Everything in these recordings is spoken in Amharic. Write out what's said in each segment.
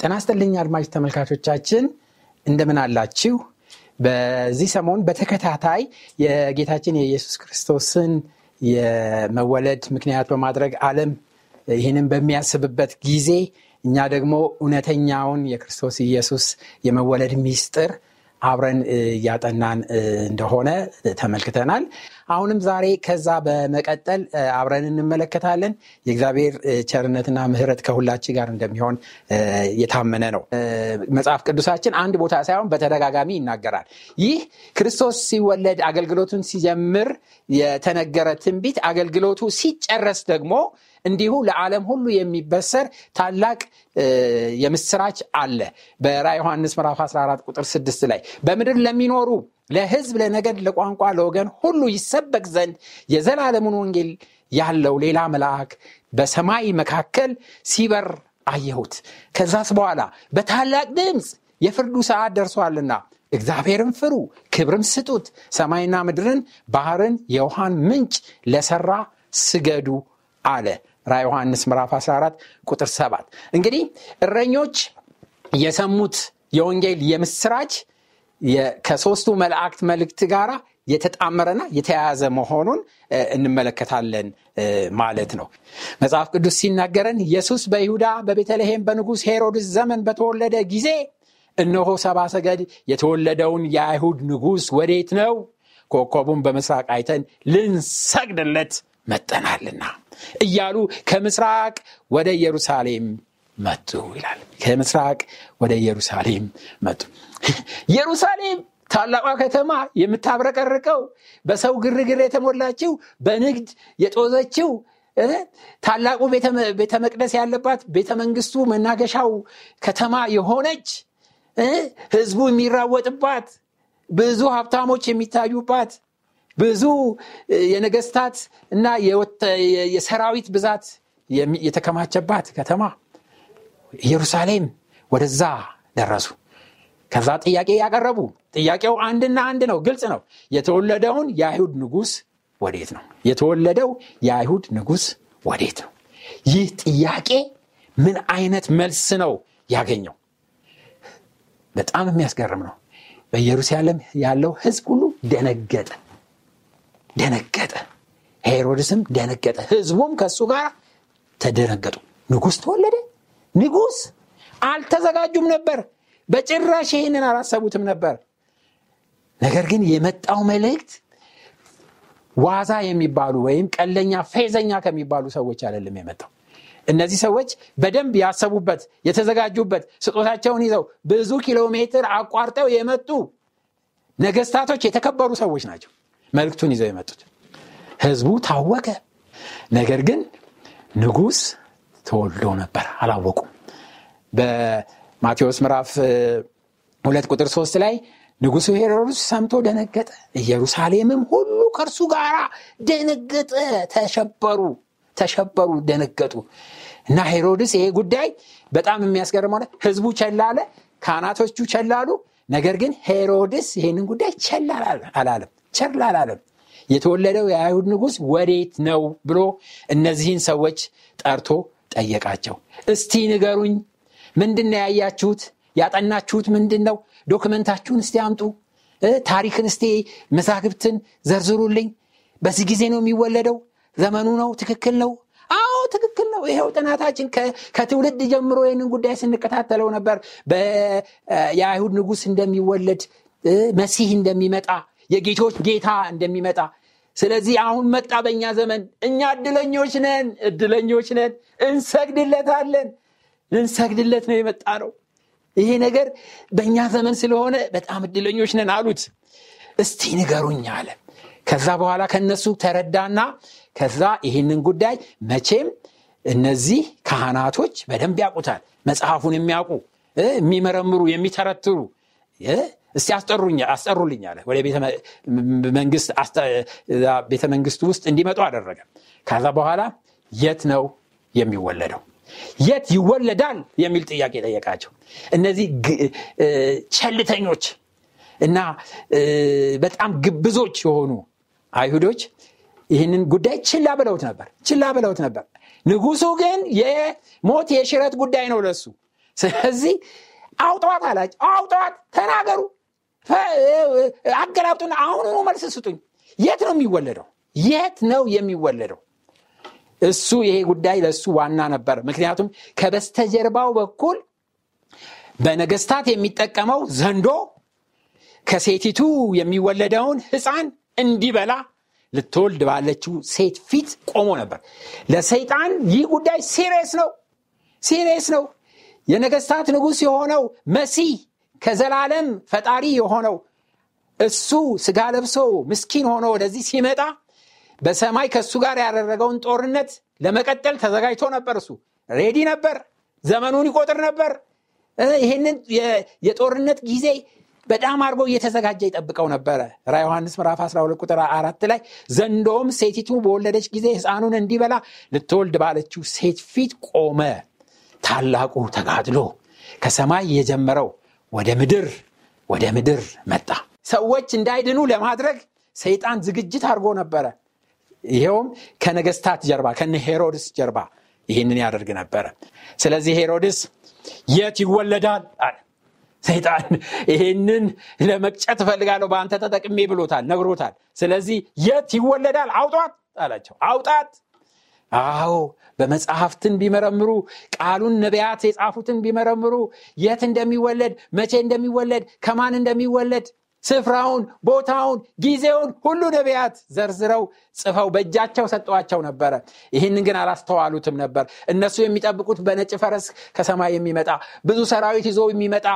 ጤና ይስጥልኝ አድማጭ ተመልካቾቻችን እንደምን አላችሁ? በዚህ ሰሞን በተከታታይ የጌታችን የኢየሱስ ክርስቶስን የመወለድ ምክንያት በማድረግ ዓለም ይህንን በሚያስብበት ጊዜ እኛ ደግሞ እውነተኛውን የክርስቶስ ኢየሱስ የመወለድ ሚስጥር አብረን እያጠናን እንደሆነ ተመልክተናል። አሁንም ዛሬ ከዛ በመቀጠል አብረን እንመለከታለን። የእግዚአብሔር ቸርነትና ምሕረት ከሁላችን ጋር እንደሚሆን የታመነ ነው። መጽሐፍ ቅዱሳችን አንድ ቦታ ሳይሆን በተደጋጋሚ ይናገራል። ይህ ክርስቶስ ሲወለድ አገልግሎቱን ሲጀምር የተነገረ ትንቢት አገልግሎቱ ሲጨረስ ደግሞ እንዲሁ ለዓለም ሁሉ የሚበሰር ታላቅ የምስራች አለ። በራ ዮሐንስ ምዕራፍ 14 ቁጥር 6 ላይ በምድር ለሚኖሩ ለሕዝብ፣ ለነገድ፣ ለቋንቋ፣ ለወገን ሁሉ ይሰበክ ዘንድ የዘላለሙን ወንጌል ያለው ሌላ መልአክ በሰማይ መካከል ሲበር አየሁት። ከዛስ በኋላ በታላቅ ድምፅ የፍርዱ ሰዓት ደርሷልና እግዚአብሔርን ፍሩ፣ ክብርም ስጡት፣ ሰማይና ምድርን፣ ባህርን፣ የውሃን ምንጭ ለሰራ ስገዱ አለ። ራ ዮሐንስ ምዕራፍ 14 ቁጥር 7 እንግዲህ እረኞች የሰሙት የወንጌል የምስራች ከሶስቱ መላእክት መልእክት ጋር የተጣመረና የተያያዘ መሆኑን እንመለከታለን ማለት ነው። መጽሐፍ ቅዱስ ሲናገረን ኢየሱስ በይሁዳ በቤተልሔም በንጉሥ ሄሮድስ ዘመን በተወለደ ጊዜ እነሆ ሰባ ሰገድ የተወለደውን የአይሁድ ንጉሥ ወዴት ነው? ኮከቡን በምስራቅ አይተን ልንሰግድለት መጠናልና እያሉ ከምስራቅ ወደ ኢየሩሳሌም መጡ ይላል። ከምስራቅ ወደ ኢየሩሳሌም መጡ። ኢየሩሳሌም ታላቋ ከተማ የምታብረቀርቀው በሰው ግርግር የተሞላችው በንግድ የጦዘችው ታላቁ ቤተ መቅደስ ያለባት ቤተ መንግስቱ መናገሻው ከተማ የሆነች ህዝቡ የሚራወጥባት ብዙ ሀብታሞች የሚታዩባት ብዙ የነገስታት እና የሰራዊት ብዛት የተከማቸባት ከተማ ኢየሩሳሌም ወደዛ ደረሱ። ከዛ ጥያቄ ያቀረቡ ጥያቄው አንድና አንድ ነው፣ ግልጽ ነው። የተወለደውን የአይሁድ ንጉሥ ወዴት ነው? የተወለደው የአይሁድ ንጉሥ ወዴት ነው? ይህ ጥያቄ ምን አይነት መልስ ነው ያገኘው? በጣም የሚያስገርም ነው። በኢየሩሳሌም ያለው ህዝብ ሁሉ ደነገጠ ደነገጠ። ሄሮድስም ደነገጠ። ህዝቡም ከእሱ ጋር ተደነገጡ። ንጉሥ ተወለደ። ንጉሥ አልተዘጋጁም ነበር። በጭራሽ ይህንን አላሰቡትም ነበር። ነገር ግን የመጣው መልእክት ዋዛ የሚባሉ ወይም ቀለኛ ፌዘኛ ከሚባሉ ሰዎች አይደለም የመጣው። እነዚህ ሰዎች በደንብ ያሰቡበት የተዘጋጁበት ስጦታቸውን ይዘው ብዙ ኪሎ ሜትር አቋርጠው የመጡ ነገስታቶች የተከበሩ ሰዎች ናቸው መልእክቱን ይዘው የመጡት። ህዝቡ ታወቀ። ነገር ግን ንጉሥ ተወልዶ ነበር፣ አላወቁም። በማቴዎስ ምዕራፍ ሁለት ቁጥር ሶስት ላይ ንጉሱ ሄሮድስ ሰምቶ ደነገጠ፣ ኢየሩሳሌምም ሁሉ ከእርሱ ጋር ደነገጠ፣ ተሸበሩ ተሸበሩ፣ ደነገጡ እና ሄሮድስ ይሄ ጉዳይ በጣም የሚያስገርም ሆነ። ህዝቡ ቸላለ፣ ካህናቶቹ ቸላሉ። ነገር ግን ሄሮድስ ይሄንን ጉዳይ ቸል አላለም፣ ቸል አላለም። የተወለደው የአይሁድ ንጉሥ ወዴት ነው ብሎ እነዚህን ሰዎች ጠርቶ ጠየቃቸው። እስቲ ንገሩኝ፣ ምንድን ነው ያያችሁት? ያጠናችሁት ምንድን ነው? ዶክመንታችሁን እስቲ አምጡ። ታሪክን እስቲ መዛግብትን ዘርዝሩልኝ። በዚህ ጊዜ ነው የሚወለደው? ዘመኑ ነው? ትክክል ነው? ትክክል ነው። ይኸው ጥናታችን ከትውልድ ጀምሮ ይህንን ጉዳይ ስንከታተለው ነበር። የአይሁድ ንጉሥ እንደሚወለድ፣ መሲህ እንደሚመጣ፣ የጌቶች ጌታ እንደሚመጣ ስለዚህ አሁን መጣ በእኛ ዘመን። እኛ እድለኞች ነን፣ እድለኞች ነን፣ እንሰግድለታለን። ልንሰግድለት ነው የመጣ ነው። ይሄ ነገር በእኛ ዘመን ስለሆነ በጣም እድለኞች ነን አሉት። እስቲ ንገሩኝ አለ ከዛ በኋላ ከነሱ ተረዳና ከዛ ይህንን ጉዳይ መቼም እነዚህ ካህናቶች በደንብ ያውቁታል። መጽሐፉን የሚያውቁ የሚመረምሩ የሚተረትሩ እስቲ አስጠሩልኝ አለ። ወደ ቤተ መንግስት ውስጥ እንዲመጡ አደረገ። ከዛ በኋላ የት ነው የሚወለደው? የት ይወለዳል የሚል ጥያቄ ጠየቃቸው። እነዚህ ቸልተኞች እና በጣም ግብዞች የሆኑ አይሁዶች ይህንን ጉዳይ ችላ ብለውት ነበር ችላ ብለውት ነበር። ንጉሱ ግን የሞት የሽረት ጉዳይ ነው ለሱ። ስለዚህ አውጠዋት አላቸው። አውጠዋት ተናገሩ አገላብጡና አሁኑኑ መልስ ስጡኝ። የት ነው የሚወለደው? የት ነው የሚወለደው? እሱ ይሄ ጉዳይ ለእሱ ዋና ነበር። ምክንያቱም ከበስተጀርባው በኩል በነገስታት የሚጠቀመው ዘንዶ ከሴቲቱ የሚወለደውን ህፃን እንዲበላ ልትወልድ ባለችው ሴት ፊት ቆሞ ነበር። ለሰይጣን ይህ ጉዳይ ሲሬስ ነው ሲሬስ ነው። የነገስታት ንጉሥ የሆነው መሲህ ከዘላለም ፈጣሪ የሆነው እሱ ስጋ ለብሶ ምስኪን ሆኖ ወደዚህ ሲመጣ በሰማይ ከእሱ ጋር ያደረገውን ጦርነት ለመቀጠል ተዘጋጅቶ ነበር። እሱ ready ነበር ዘመኑን ይቆጥር ነበር። ይህንን የጦርነት ጊዜ በጣም አድርጎ እየተዘጋጀ ይጠብቀው ነበረ። ራእይ ዮሐንስ ምዕራፍ 12 ቁጥር አራት ላይ ዘንዶም ሴቲቱ በወለደች ጊዜ ህፃኑን እንዲበላ ልትወልድ ባለችው ሴት ፊት ቆመ። ታላቁ ተጋድሎ ከሰማይ የጀመረው ወደ ምድር ወደ ምድር መጣ። ሰዎች እንዳይድኑ ለማድረግ ሰይጣን ዝግጅት አድርጎ ነበረ። ይኸውም ከነገስታት ጀርባ ከነ ሄሮድስ ጀርባ ይህንን ያደርግ ነበረ። ስለዚህ ሄሮድስ የት ይወለዳል? አለ ሰይጣን ይህንን ለመቅጨት እፈልጋለሁ በአንተ ተጠቅሜ ብሎታል ነግሮታል። ስለዚህ የት ይወለዳል? አውጧት አላቸው። አውጣት! አዎ በመጽሐፍትን ቢመረምሩ ቃሉን ነቢያት የጻፉትን ቢመረምሩ። የት እንደሚወለድ? መቼ እንደሚወለድ? ከማን እንደሚወለድ ስፍራውን ቦታውን ጊዜውን ሁሉ ነቢያት ዘርዝረው ጽፈው በእጃቸው ሰጠዋቸው ነበረ። ይህንን ግን አላስተዋሉትም ነበር። እነሱ የሚጠብቁት በነጭ ፈረስ ከሰማይ የሚመጣ ብዙ ሰራዊት ይዞ የሚመጣ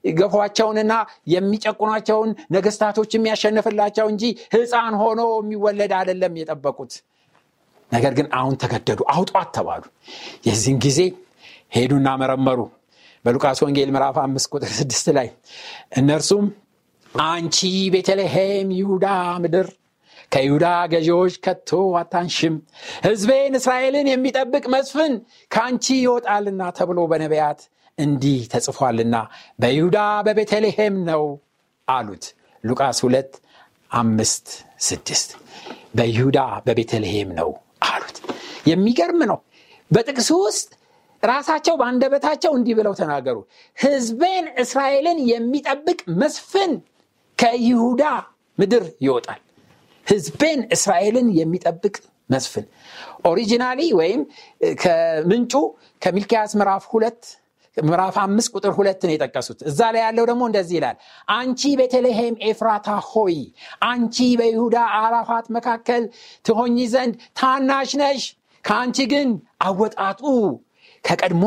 የሚገፏቸውንና የሚጨቁኗቸውን ነገስታቶች የሚያሸንፍላቸው እንጂ ህፃን ሆኖ የሚወለድ አይደለም የጠበቁት። ነገር ግን አሁን ተገደዱ አውጧት ተባሉ። የዚህን ጊዜ ሄዱና መረመሩ በሉቃስ ወንጌል ምዕራፍ አምስት ቁጥር ስድስት ላይ እነርሱም አንቺ ቤተልሔም ይሁዳ ምድር ከይሁዳ ገዢዎች ከቶ አታንሽም። ህዝቤን እስራኤልን የሚጠብቅ መስፍን ከአንቺ ይወጣልና ተብሎ በነቢያት እንዲህ ተጽፏልና በይሁዳ በቤተልሔም ነው አሉት። ሉቃስ ሁለት አምስት ስድስት በይሁዳ በቤተልሔም ነው አሉት። የሚገርም ነው። በጥቅሱ ውስጥ ራሳቸው በአንደበታቸው እንዲህ ብለው ተናገሩ። ህዝቤን እስራኤልን የሚጠብቅ መስፍን ከይሁዳ ምድር ይወጣል። ህዝቤን እስራኤልን የሚጠብቅ መስፍን። ኦሪጂናሊ ወይም ከምንጩ ከሚልኪያስ ምዕራፍ ሁለት ምዕራፍ አምስት ቁጥር ሁለትን የጠቀሱት። እዛ ላይ ያለው ደግሞ እንደዚህ ይላል። አንቺ ቤተልሔም ኤፍራታ ሆይ አንቺ በይሁዳ አላፋት መካከል ትሆኝ ዘንድ ታናሽ ነሽ። ከአንቺ ግን አወጣጡ ከቀድሞ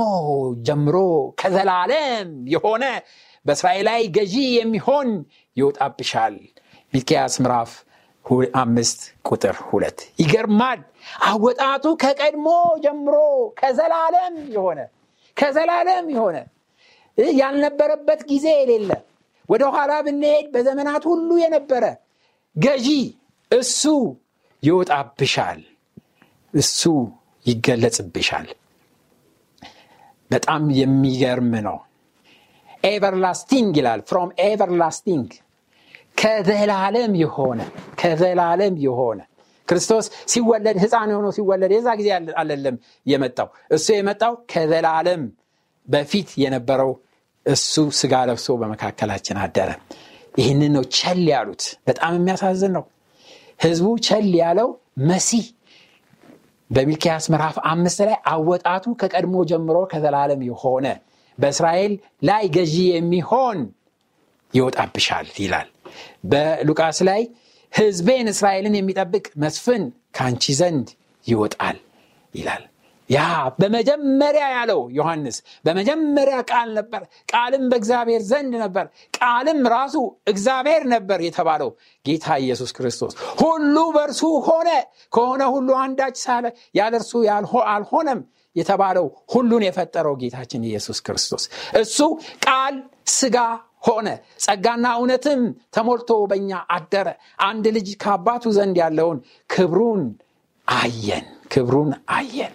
ጀምሮ ከዘላለም የሆነ በእስራኤል ላይ ገዢ የሚሆን ይወጣብሻል። ሚልኪያስ ምዕራፍ አምስት ቁጥር ሁለት ይገርማል። አወጣቱ ከቀድሞ ጀምሮ ከዘላለም የሆነ ከዘላለም የሆነ ያልነበረበት ጊዜ የሌለ ወደ ኋላ ብንሄድ በዘመናት ሁሉ የነበረ ገዢ እሱ ይወጣብሻል። እሱ ይገለጽብሻል በጣም የሚገርም ነው። Everlasting ይላል። From everlasting ከዘላለም የሆነ ከዘላለም የሆነ። ክርስቶስ ሲወለድ ህፃን ሆኖ ሲወለድ የዛ ጊዜ አለለም የመጣው። እሱ የመጣው ከዘላለም በፊት የነበረው እሱ ስጋ ለብሶ በመካከላችን አደረ። ይህንን ነው ቸል ያሉት። በጣም የሚያሳዝን ነው። ህዝቡ ቸል ያለው መሲህ በሚልኪያስ ምዕራፍ አምስት ላይ አወጣቱ ከቀድሞ ጀምሮ ከዘላለም የሆነ በእስራኤል ላይ ገዢ የሚሆን ይወጣብሻል ይላል። በሉቃስ ላይ ህዝቤን እስራኤልን የሚጠብቅ መስፍን ከአንቺ ዘንድ ይወጣል ይላል ያ በመጀመሪያ ያለው ዮሐንስ በመጀመሪያ ቃል ነበር፣ ቃልም በእግዚአብሔር ዘንድ ነበር፣ ቃልም ራሱ እግዚአብሔር ነበር የተባለው ጌታ ኢየሱስ ክርስቶስ። ሁሉ በእርሱ ሆነ፣ ከሆነ ሁሉ አንዳች ሳለ ያለ እርሱ አልሆነም የተባለው ሁሉን የፈጠረው ጌታችን ኢየሱስ ክርስቶስ። እሱ ቃል ስጋ ሆነ። ጸጋና እውነትም ተሞልቶ በእኛ አደረ። አንድ ልጅ ከአባቱ ዘንድ ያለውን ክብሩን አየን። ክብሩን አየን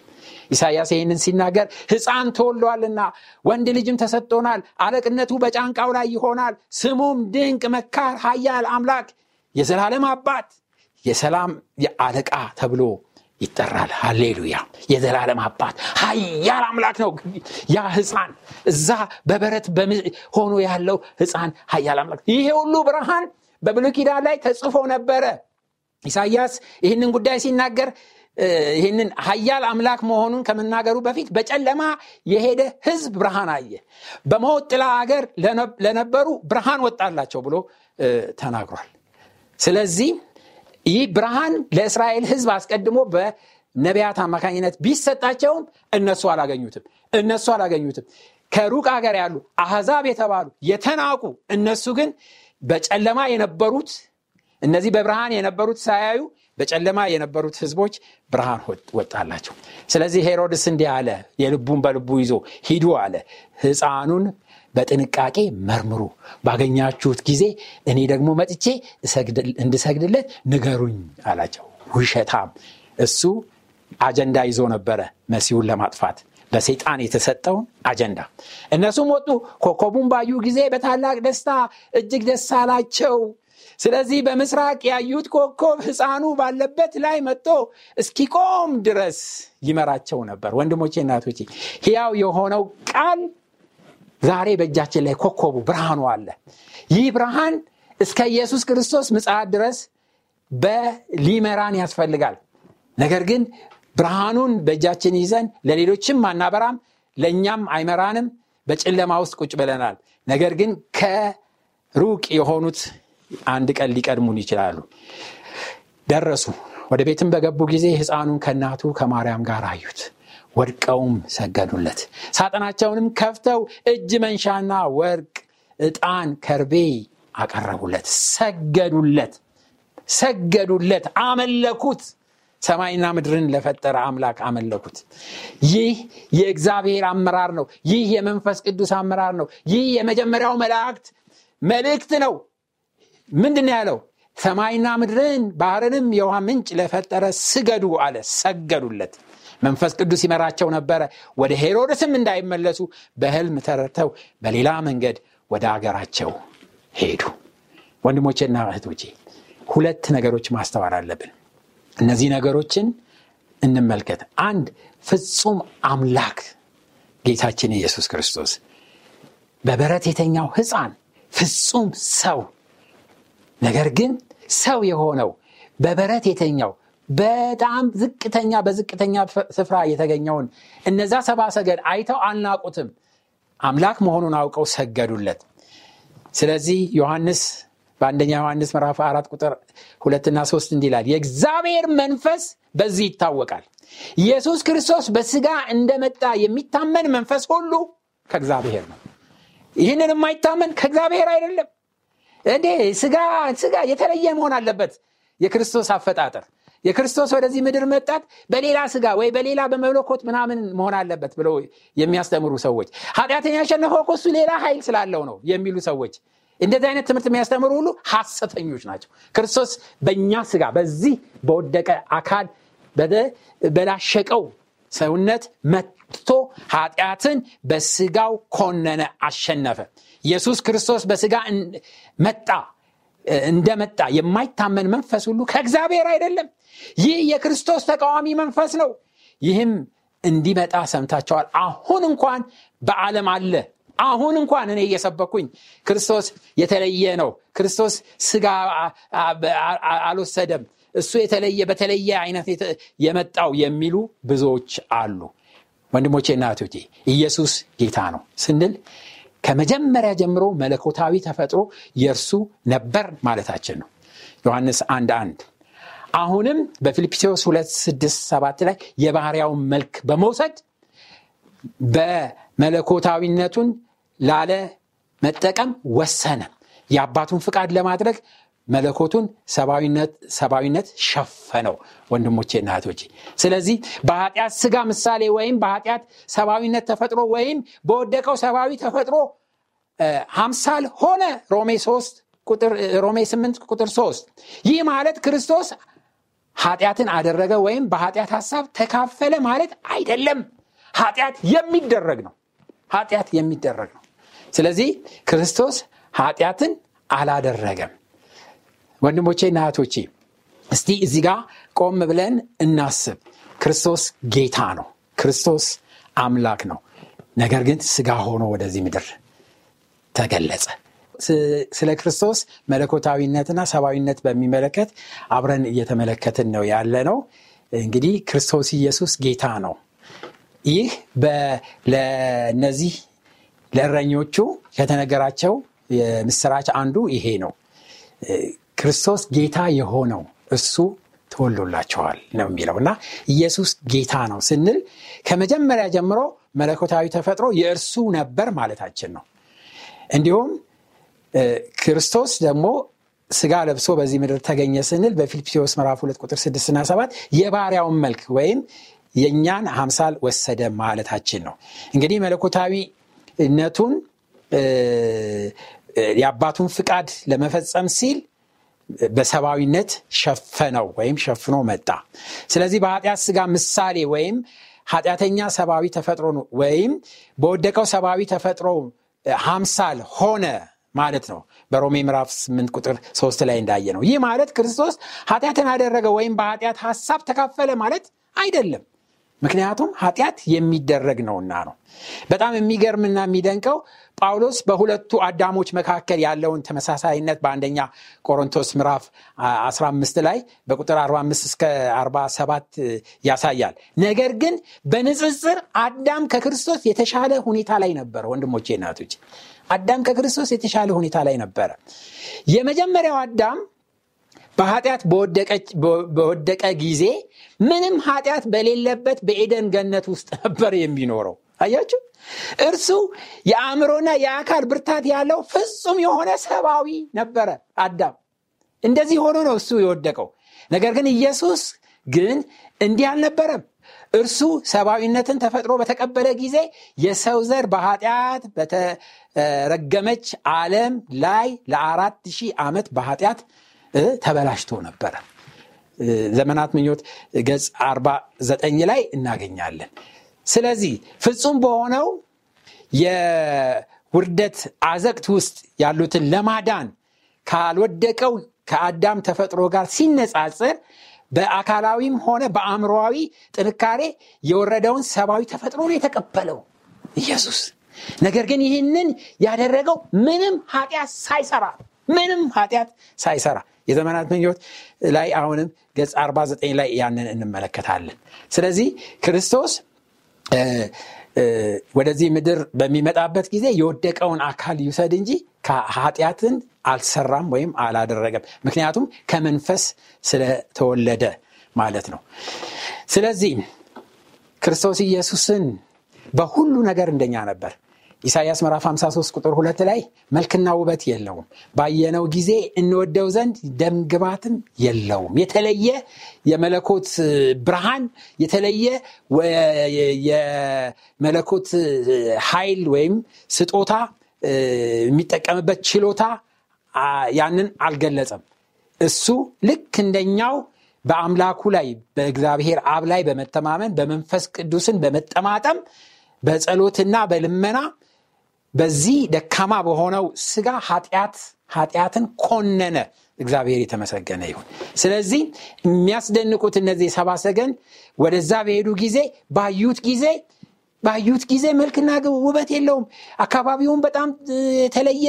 ኢሳያስ ይህንን ሲናገር ሕፃን ተወልዷልና ወንድ ልጅም ተሰጥቶናል አለቅነቱ በጫንቃው ላይ ይሆናል ስሙም ድንቅ መካር ሀያል አምላክ የዘላለም አባት የሰላም የአለቃ ተብሎ ይጠራል። ሃሌሉያ! የዘላለም አባት ሀያል አምላክ ነው። ያ ህፃን እዛ በበረት ሆኖ ያለው ህፃን ሀያል አምላክ። ይሄ ሁሉ ብርሃን በብሉ ኪዳን ላይ ተጽፎ ነበረ። ኢሳያስ ይህንን ጉዳይ ሲናገር ይህንን ሀያል አምላክ መሆኑን ከመናገሩ በፊት በጨለማ የሄደ ህዝብ ብርሃን አየ። በሞት ጥላ አገር ለነበሩ ብርሃን ወጣላቸው ብሎ ተናግሯል። ስለዚህ ይህ ብርሃን ለእስራኤል ህዝብ አስቀድሞ በነቢያት አማካኝነት ቢሰጣቸውም እነሱ አላገኙትም። እነሱ አላገኙትም። ከሩቅ ሀገር ያሉ አህዛብ የተባሉ የተናቁ እነሱ ግን በጨለማ የነበሩት እነዚህ በብርሃን የነበሩት ሳያዩ በጨለማ የነበሩት ህዝቦች ብርሃን ወጣላቸው። ስለዚህ ሄሮድስ እንዲህ አለ የልቡን በልቡ ይዞ ሂዱ አለ ህፃኑን በጥንቃቄ መርምሩ። ባገኛችሁት ጊዜ እኔ ደግሞ መጥቼ እንድሰግድለት ንገሩኝ አላቸው። ውሸታም! እሱ አጀንዳ ይዞ ነበረ መሲሁን ለማጥፋት። በሰይጣን የተሰጠውን አጀንዳ። እነሱም ወጡ ኮከቡን ባዩ ጊዜ በታላቅ ደስታ እጅግ ደስ አላቸው ስለዚህ በምስራቅ ያዩት ኮከብ ህፃኑ ባለበት ላይ መጥቶ እስኪቆም ድረስ ይመራቸው ነበር። ወንድሞቼ እናቶቼ ሕያው የሆነው ቃል ዛሬ በእጃችን ላይ ኮከቡ ብርሃኑ አለ። ይህ ብርሃን እስከ ኢየሱስ ክርስቶስ ምጽት ድረስ በሊመራን ያስፈልጋል። ነገር ግን ብርሃኑን በእጃችን ይዘን ለሌሎችም አናበራም ለእኛም አይመራንም በጨለማ ውስጥ ቁጭ ብለናል። ነገር ግን ከሩቅ የሆኑት አንድ ቀን ሊቀድሙን ይችላሉ። ደረሱ። ወደ ቤትም በገቡ ጊዜ ህፃኑን ከእናቱ ከማርያም ጋር አዩት። ወድቀውም ሰገዱለት። ሳጥናቸውንም ከፍተው እጅ መንሻና ወርቅ ዕጣን ከርቤ አቀረቡለት። ሰገዱለት ሰገዱለት አመለኩት። ሰማይና ምድርን ለፈጠረ አምላክ አመለኩት። ይህ የእግዚአብሔር አመራር ነው። ይህ የመንፈስ ቅዱስ አመራር ነው። ይህ የመጀመሪያው መላእክት መልእክት ነው ምንድን ያለው? ሰማይና ምድርን ባህርንም የውሃ ምንጭ ለፈጠረ ስገዱ አለ። ሰገዱለት። መንፈስ ቅዱስ ይመራቸው ነበረ። ወደ ሄሮድስም እንዳይመለሱ በህልም ተረድተው በሌላ መንገድ ወደ አገራቸው ሄዱ። ወንድሞቼና እህቶቼ ሁለት ነገሮች ማስተዋል አለብን። እነዚህ ነገሮችን እንመልከት። አንድ ፍጹም አምላክ ጌታችን ኢየሱስ ክርስቶስ በበረት የተኛው ህፃን ፍጹም ሰው ነገር ግን ሰው የሆነው በበረት የተኛው በጣም ዝቅተኛ በዝቅተኛ ስፍራ የተገኘውን እነዛ ሰባ ሰገድ አይተው አልናቁትም። አምላክ መሆኑን አውቀው ሰገዱለት። ስለዚህ ዮሐንስ በአንደኛ ዮሐንስ ምዕራፍ አራት ቁጥር ሁለትና ሶስት እንዲላል የእግዚአብሔር መንፈስ በዚህ ይታወቃል። ኢየሱስ ክርስቶስ በስጋ እንደመጣ የሚታመን መንፈስ ሁሉ ከእግዚአብሔር ነው። ይህንን የማይታመን ከእግዚአብሔር አይደለም እንዴ? ስጋ ስጋ የተለየ መሆን አለበት። የክርስቶስ አፈጣጠር። የክርስቶስ ወደዚህ ምድር መጣት በሌላ ስጋ ወይ በሌላ በመለኮት ምናምን መሆን አለበት ብለው የሚያስተምሩ ሰዎች። ኃጢአትን ያሸነፈው እሱ ሌላ ኃይል ስላለው ነው የሚሉ ሰዎች። እንደዚህ አይነት ትምህርት የሚያስተምሩ ሁሉ ሐሰተኞች ናቸው። ክርስቶስ በእኛ ስጋ በዚህ በወደቀ አካል በላሸቀው ሰውነት መጥቶ ኃጢአትን በስጋው ኮነነ አሸነፈ ኢየሱስ ክርስቶስ በስጋ መጣ እንደመጣ የማይታመን መንፈስ ሁሉ ከእግዚአብሔር አይደለም። ይህ የክርስቶስ ተቃዋሚ መንፈስ ነው። ይህም እንዲመጣ ሰምታቸዋል አሁን እንኳን በዓለም አለ። አሁን እንኳን እኔ እየሰበኩኝ ክርስቶስ የተለየ ነው። ክርስቶስ ስጋ አልወሰደም። እሱ የተለየ በተለየ አይነት የመጣው የሚሉ ብዙዎች አሉ። ወንድሞቼ እና ኢየሱስ ጌታ ነው ስንል ከመጀመሪያ ጀምሮ መለኮታዊ ተፈጥሮ የእርሱ ነበር ማለታችን ነው ዮሐንስ አንድ አንድ አሁንም በፊልጵስዎስ 267 ላይ የባህርያውን መልክ በመውሰድ በመለኮታዊነቱን ላለ መጠቀም ወሰነ። የአባቱን ፍቃድ ለማድረግ መለኮቱን ሰብአዊነት ሸፈነው። ወንድሞቼና እህቶቼ፣ ስለዚህ በኃጢአት ስጋ ምሳሌ ወይም በኃጢአት ሰብአዊነት ተፈጥሮ ወይም በወደቀው ሰብአዊ ተፈጥሮ ሀምሳል ሆነ ሮሜ 3 ሮሜ 8 ቁጥር 3 ይህ ማለት ክርስቶስ ኃጢአትን አደረገ ወይም በኃጢአት ሀሳብ ተካፈለ ማለት አይደለም። ኃጢአት የሚደረግ ነው። ኃጢአት የሚደረግ ነው። ስለዚህ ክርስቶስ ኃጢአትን አላደረገም። ወንድሞቼና እህቶቼ እስቲ እዚህ ጋር ቆም ብለን እናስብ። ክርስቶስ ጌታ ነው። ክርስቶስ አምላክ ነው። ነገር ግን ስጋ ሆኖ ወደዚህ ምድር ተገለጸ። ስለ ክርስቶስ መለኮታዊነትና ሰብአዊነት በሚመለከት አብረን እየተመለከትን ነው ያለ ነው። እንግዲህ ክርስቶስ ኢየሱስ ጌታ ነው። ይህ ለነዚህ ለእረኞቹ ከተነገራቸው የምስራች አንዱ ይሄ ነው። ክርስቶስ ጌታ የሆነው እሱ ተወሎላቸዋል ነው የሚለው እና ኢየሱስ ጌታ ነው ስንል ከመጀመሪያ ጀምሮ መለኮታዊ ተፈጥሮ የእርሱ ነበር ማለታችን ነው። እንዲሁም ክርስቶስ ደግሞ ስጋ ለብሶ በዚህ ምድር ተገኘ ስንል በፊልጵስዎስ ምዕራፍ 2 ቁጥር 6 እና 7 የባሪያውን መልክ ወይም የእኛን ሀምሳል ወሰደ ማለታችን ነው። እንግዲህ መለኮታዊነቱን የአባቱን ፍቃድ ለመፈጸም ሲል በሰብአዊነት ሸፈነው ወይም ሸፍኖ መጣ። ስለዚህ በኃጢአት ስጋ ምሳሌ ወይም ኃጢአተኛ ሰብአዊ ተፈጥሮ ወይም በወደቀው ሰብአዊ ተፈጥሮ ሀምሳል ሆነ ማለት ነው። በሮሜ ምዕራፍ 8 ቁጥር 3 ላይ እንዳየ ነው። ይህ ማለት ክርስቶስ ኃጢአትን አደረገ ወይም በኃጢአት ሀሳብ ተካፈለ ማለት አይደለም። ምክንያቱም ኃጢአት የሚደረግ ነውና ነው። በጣም የሚገርምና የሚደንቀው ጳውሎስ በሁለቱ አዳሞች መካከል ያለውን ተመሳሳይነት በአንደኛ ቆሮንቶስ ምዕራፍ 15 ላይ በቁጥር 45 እስከ 47 ያሳያል። ነገር ግን በንጽጽር አዳም ከክርስቶስ የተሻለ ሁኔታ ላይ ነበረ። ወንድሞቼ እናቶች፣ አዳም ከክርስቶስ የተሻለ ሁኔታ ላይ ነበረ። የመጀመሪያው አዳም በኃጢአት በወደቀ ጊዜ ምንም ኃጢአት በሌለበት በኤደን ገነት ውስጥ ነበር የሚኖረው። አያችሁ፣ እርሱ የአእምሮና የአካል ብርታት ያለው ፍጹም የሆነ ሰብአዊ ነበረ አዳም። እንደዚህ ሆኖ ነው እሱ የወደቀው። ነገር ግን ኢየሱስ ግን እንዲህ አልነበረም። እርሱ ሰብአዊነትን ተፈጥሮ በተቀበለ ጊዜ የሰው ዘር በኃጢአት በተረገመች ዓለም ላይ ለአራት ሺህ ዓመት በኃጢአት ተበላሽቶ ነበረ። ዘመናት ምኞት ገጽ 49 ላይ እናገኛለን። ስለዚህ ፍጹም በሆነው የውርደት አዘቅት ውስጥ ያሉትን ለማዳን ካልወደቀው ከአዳም ተፈጥሮ ጋር ሲነጻጽር በአካላዊም ሆነ በአእምሮዊ ጥንካሬ የወረደውን ሰብአዊ ተፈጥሮ ነው የተቀበለው ኢየሱስ። ነገር ግን ይህንን ያደረገው ምንም ኃጢአት ሳይሰራ ምንም ኃጢአት ሳይሰራ የዘመናት ምኞት ላይ አሁንም ገጽ 49 ላይ ያንን እንመለከታለን። ስለዚህ ክርስቶስ ወደዚህ ምድር በሚመጣበት ጊዜ የወደቀውን አካል ይውሰድ እንጂ ኃጢአትን አልሰራም ወይም አላደረገም። ምክንያቱም ከመንፈስ ስለተወለደ ማለት ነው። ስለዚህ ክርስቶስ ኢየሱስን በሁሉ ነገር እንደኛ ነበር። ኢሳያስ ምዕራፍ 53 ቁጥር ሁለት ላይ መልክና ውበት የለውም፣ ባየነው ጊዜ እንወደው ዘንድ ደምግባትም የለውም። የተለየ የመለኮት ብርሃን፣ የተለየ የመለኮት ኃይል ወይም ስጦታ የሚጠቀምበት ችሎታ ያንን አልገለጸም። እሱ ልክ እንደኛው በአምላኩ ላይ በእግዚአብሔር አብ ላይ በመተማመን በመንፈስ ቅዱስን በመጠማጠም በጸሎትና በልመና በዚህ ደካማ በሆነው ስጋ ኃጢአት ኃጢአትን ኮነነ። እግዚአብሔር የተመሰገነ ይሁን። ስለዚህ የሚያስደንቁት እነዚህ ሰባ ሰገን ወደዛ በሄዱ ጊዜ ባዩት ጊዜ ባዩት ጊዜ መልክና ውበት የለውም። አካባቢውን በጣም የተለየ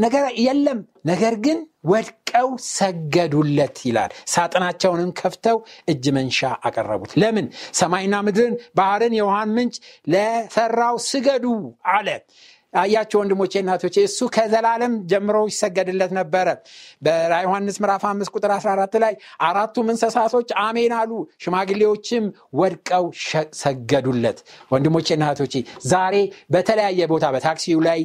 ነገር የለም። ነገር ግን ወድቀው ሰገዱለት ይላል። ሳጥናቸውንም ከፍተው እጅ መንሻ አቀረቡት። ለምን? ሰማይና ምድርን፣ ባህርን፣ የውሃን ምንጭ ለሰራው ስገዱ አለ። አያቸው ወንድሞቼ እናቶቼ እሱ ከዘላለም ጀምሮ ይሰገድለት ነበረ። በራ ዮሐንስ ምዕራፍ 5 ቁጥር 14 ላይ አራቱም እንስሳቶች አሜን አሉ ሽማግሌዎችም ወድቀው ሰገዱለት። ወንድሞቼ እናቶቼ ዛሬ በተለያየ ቦታ በታክሲው ላይ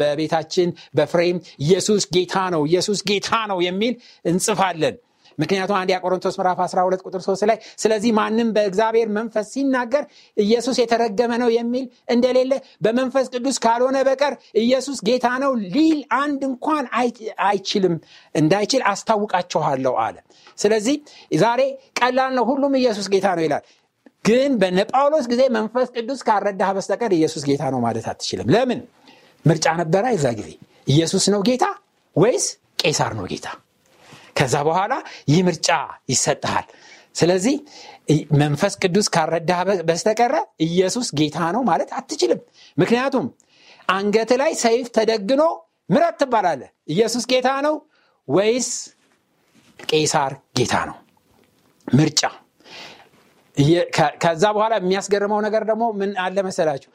በቤታችን በፍሬም ኢየሱስ ጌታ ነው ኢየሱስ ጌታ ነው የሚል እንጽፋለን ምክንያቱም አንድ ቆሮንቶስ ምዕራፍ 12 ቁጥር 3 ላይ ስለዚህ ማንም በእግዚአብሔር መንፈስ ሲናገር ኢየሱስ የተረገመ ነው የሚል እንደሌለ በመንፈስ ቅዱስ ካልሆነ በቀር ኢየሱስ ጌታ ነው ሊል አንድ እንኳን አይችልም እንዳይችል አስታውቃችኋለሁ አለ። ስለዚህ ዛሬ ቀላል ነው ሁሉም ኢየሱስ ጌታ ነው ይላል። ግን በነ ጳውሎስ ጊዜ መንፈስ ቅዱስ ካረዳህ በስተቀር ኢየሱስ ጌታ ነው ማለት አትችልም። ለምን? ምርጫ ነበረ የዛ ጊዜ። ኢየሱስ ነው ጌታ ወይስ ቄሳር ነው ጌታ ከዛ በኋላ ይህ ምርጫ ይሰጥሃል። ስለዚህ መንፈስ ቅዱስ ካረዳህ በስተቀረ ኢየሱስ ጌታ ነው ማለት አትችልም። ምክንያቱም አንገት ላይ ሰይፍ ተደግኖ ምረት ትባላለ ኢየሱስ ጌታ ነው ወይስ ቄሳር ጌታ ነው? ምርጫ። ከዛ በኋላ የሚያስገርመው ነገር ደግሞ ምን አለ መሰላችሁ?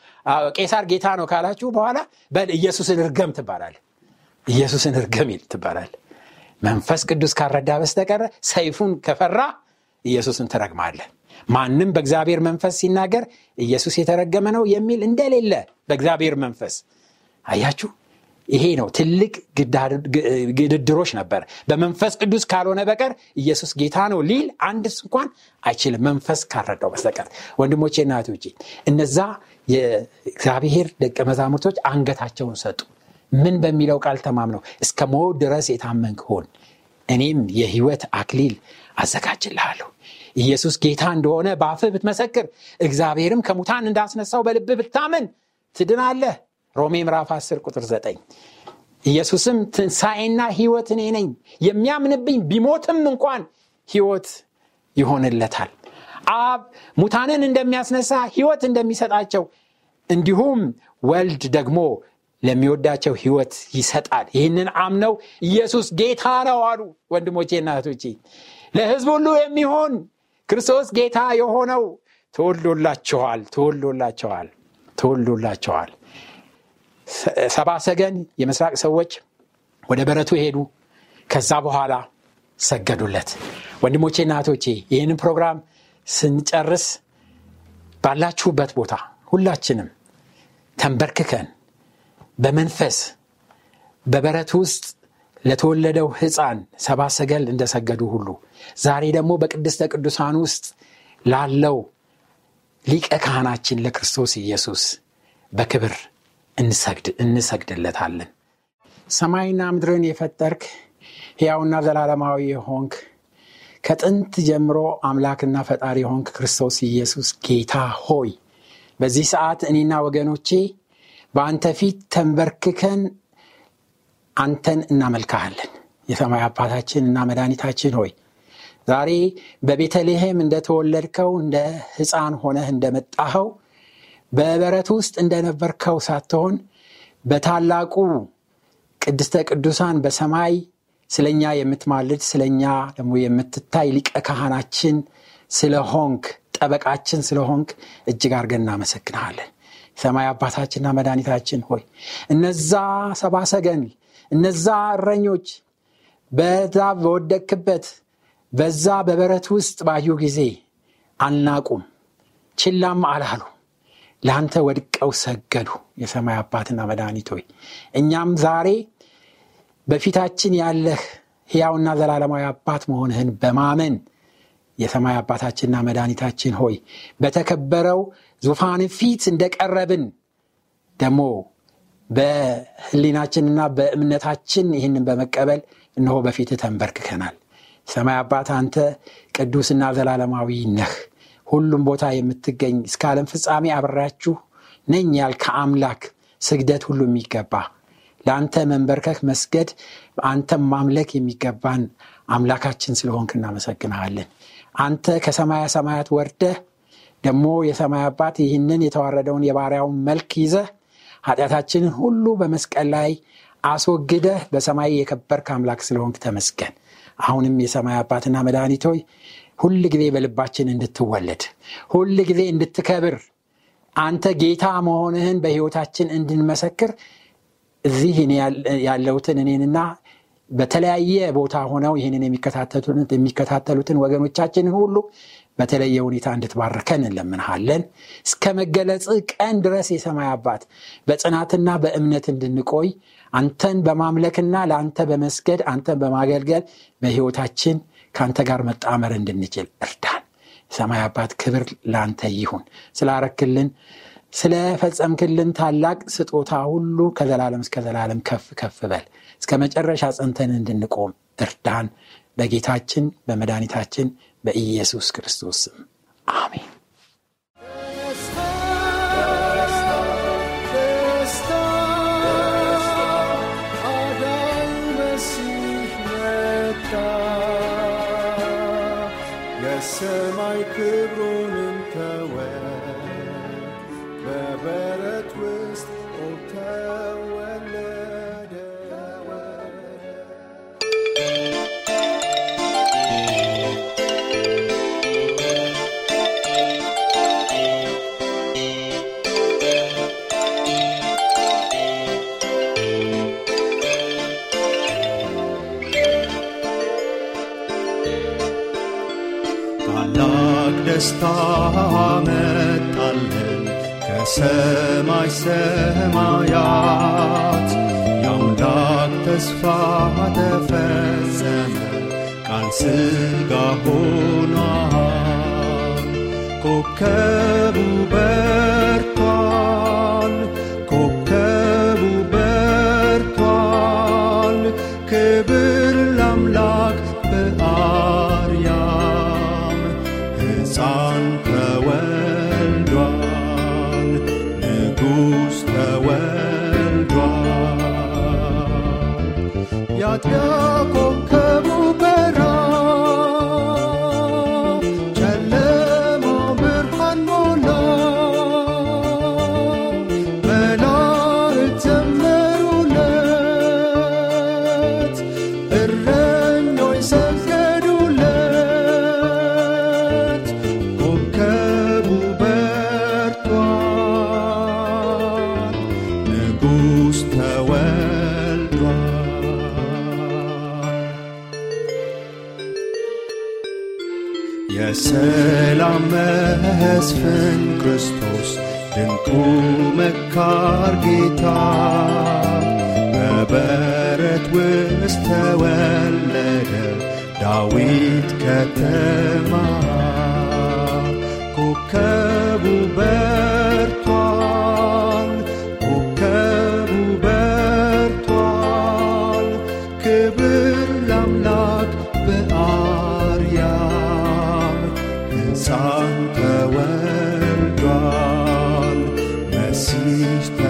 ቄሳር ጌታ ነው ካላችሁ በኋላ በል ኢየሱስን እርገም ትባላል ኢየሱስን እርገም ትባላል መንፈስ ቅዱስ ካረዳ በስተቀረ ሰይፉን ከፈራ ኢየሱስን ትረግማለህ። ማንም በእግዚአብሔር መንፈስ ሲናገር ኢየሱስ የተረገመ ነው የሚል እንደሌለ በእግዚአብሔር መንፈስ። አያችሁ? ይሄ ነው ትልቅ ግድድሮች ነበር። በመንፈስ ቅዱስ ካልሆነ በቀር ኢየሱስ ጌታ ነው ሊል አንድስ እንኳን አይችልም መንፈስ ካረዳው በስተቀር። ወንድሞቼ ና እነዛ የእግዚአብሔር ደቀ መዛሙርቶች አንገታቸውን ሰጡ ምን በሚለው ቃል ተማምነው? እስከ ሞት ድረስ የታመንክ ሆን እኔም የህይወት አክሊል አዘጋጅልሃለሁ። ኢየሱስ ጌታ እንደሆነ በአፍህ ብትመሰክር እግዚአብሔርም ከሙታን እንዳስነሳው በልብ ብታምን ትድናለህ። ሮሜ ምዕራፍ 10 ቁጥር 9 ኢየሱስም ትንሣኤና ህይወት እኔ ነኝ የሚያምንብኝ ቢሞትም እንኳን ህይወት ይሆንለታል። አብ ሙታንን እንደሚያስነሳ ህይወት እንደሚሰጣቸው እንዲሁም ወልድ ደግሞ ለሚወዳቸው ህይወት ይሰጣል። ይህንን አምነው ኢየሱስ ጌታ ነው አሉ ወንድሞቼ እናቶቼ ለህዝብ ሁሉ የሚሆን ክርስቶስ ጌታ የሆነው ተወልዶላቸዋል ተወልዶላቸዋል ተወልዶላቸዋል። ሰባ ሰገን የምስራቅ ሰዎች ወደ በረቱ ሄዱ። ከዛ በኋላ ሰገዱለት። ወንድሞቼ እናቶቼ ይህንን ፕሮግራም ስንጨርስ ባላችሁበት ቦታ ሁላችንም ተንበርክከን በመንፈስ በበረት ውስጥ ለተወለደው ሕፃን ሰባ ሰገል እንደሰገዱ ሁሉ ዛሬ ደግሞ በቅድስተ ቅዱሳን ውስጥ ላለው ሊቀ ካህናችን ለክርስቶስ ኢየሱስ በክብር እንሰግድለታለን። ሰማይና ምድርን የፈጠርክ ሕያውና ዘላለማዊ የሆንክ ከጥንት ጀምሮ አምላክና ፈጣሪ የሆንክ ክርስቶስ ኢየሱስ ጌታ ሆይ በዚህ ሰዓት እኔና ወገኖቼ በአንተ ፊት ተንበርክከን አንተን እናመልካሃለን። የሰማይ አባታችን እና መድኃኒታችን ሆይ ዛሬ በቤተልሔም እንደተወለድከው እንደ ሕፃን ሆነህ እንደመጣኸው በበረት ውስጥ እንደነበርከው ሳትሆን በታላቁ ቅድስተ ቅዱሳን በሰማይ ስለኛ የምትማልድ ስለኛ ደግሞ የምትታይ ሊቀ ካህናችን ስለሆንክ ጠበቃችን ስለሆንክ እጅግ አድርገን እናመሰግንሃለን። ሰማይ አባታችንና መድኃኒታችን ሆይ እነዛ ሰባ ሰገን እነዛ እረኞች በዛ በወደክበት በዛ በበረት ውስጥ ባዩ ጊዜ አልናቁም፣ ችላም አላሉ። ለአንተ ወድቀው ሰገዱ። የሰማይ አባትና መድኃኒት ሆይ እኛም ዛሬ በፊታችን ያለህ ሕያውና ዘላለማዊ አባት መሆንህን በማመን የሰማይ አባታችንና መድኃኒታችን ሆይ በተከበረው ዙፋን ፊት እንደቀረብን ደግሞ በህሊናችንና በእምነታችን ይህንን በመቀበል እነሆ በፊት ተንበርክከናል። ሰማይ አባት አንተ ቅዱስና ዘላለማዊ ነህ። ሁሉም ቦታ የምትገኝ እስከ ዓለም ፍጻሜ አብሬያችሁ ነኝ ያልከ አምላክ ስግደት ሁሉ የሚገባ ለአንተ መንበርከክ መስገድ አንተም ማምለክ የሚገባን አምላካችን ስለሆንክ እናመሰግናለን። አንተ ከሰማያ ሰማያት ወርደህ ደግሞ የሰማይ አባት ይህንን የተዋረደውን የባሪያውን መልክ ይዘህ ኃጢአታችንን ሁሉ በመስቀል ላይ አስወግደህ በሰማይ የከበርክ አምላክ ስለሆንክ ተመስገን። አሁንም የሰማይ አባትና መድኃኒት ሁል ጊዜ በልባችን እንድትወለድ ሁል ጊዜ እንድትከብር አንተ ጌታ መሆንህን በሕይወታችን እንድንመሰክር እዚህ ያለውትን እኔንና በተለያየ ቦታ ሆነው ይህንን የሚከታተሉትን ወገኖቻችንን ሁሉ በተለየ ሁኔታ እንድትባርከን እንለምንሃለን። እስከ መገለጽ ቀን ድረስ የሰማይ አባት በጽናትና በእምነት እንድንቆይ አንተን በማምለክና ለአንተ በመስገድ አንተን በማገልገል በሕይወታችን ከአንተ ጋር መጣመር እንድንችል እርዳን። ሰማይ አባት ክብር ለአንተ ይሁን። ስላረክልን ስለፈጸምክልን ታላቅ ስጦታ ሁሉ ከዘላለም እስከ ዘላለም ከፍ ከፍ በል። እስከ መጨረሻ ጸንተን እንድንቆም እርዳን። በጌታችን በመድኃኒታችን በኢየሱስ ክርስቶስ ስም አሜን። ታላቅ ደስታ መጣለን ከሰማይ ሰማያት። የአምላክ ተስፋ ተፈጸመ ቃል ሥጋ ሆኗል። ኮከቡ her when. Message.